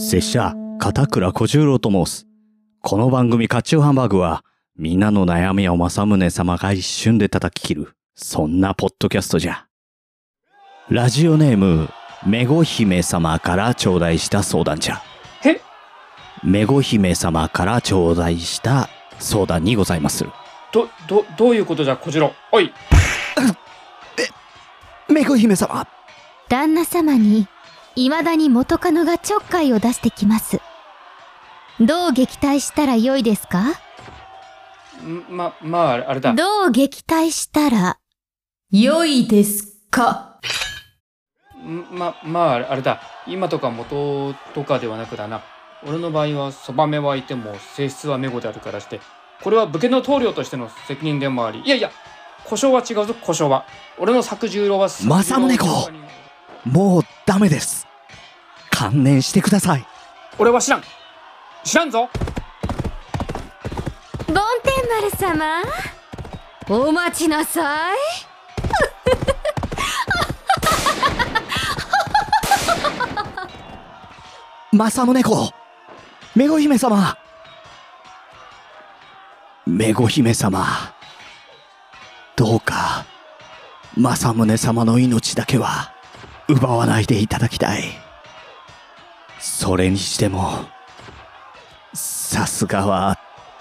拙者、片倉小十郎と申す。この番組、カチューハンバーグは、みんなの悩みを正宗様が一瞬で叩き切る、そんなポッドキャストじゃ。ラジオネーム、めご姫様から頂戴した相談じゃ。へめご姫様から頂戴した相談にございまする。ど、ど、どういうことじゃ、小次郎？おい。めご姫様旦那様に、未だに元カノがちょっかいを出してきます。どう撃退したらよいですか？んま、まあ、あれだ。どう撃退したら、よいですか？んま、まあ、あれだ。今とか元とかではなくだな。俺の場合は、そばめはいても、性質はメゴであるからして、これは武家の棟梁としての責任でもあり、いやいや、故障は違うぞ、故障は。俺の作十郎は、政宗公もうダメです。観念してください。俺は知らん。知らんぞ。梵天丸様お待ちなさい。政宗公めご姫様めご姫様どうか政宗様の命だけは奪わないでいただきたいそれにしてもさすがは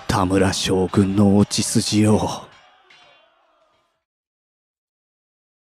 田村将軍の落ち筋を。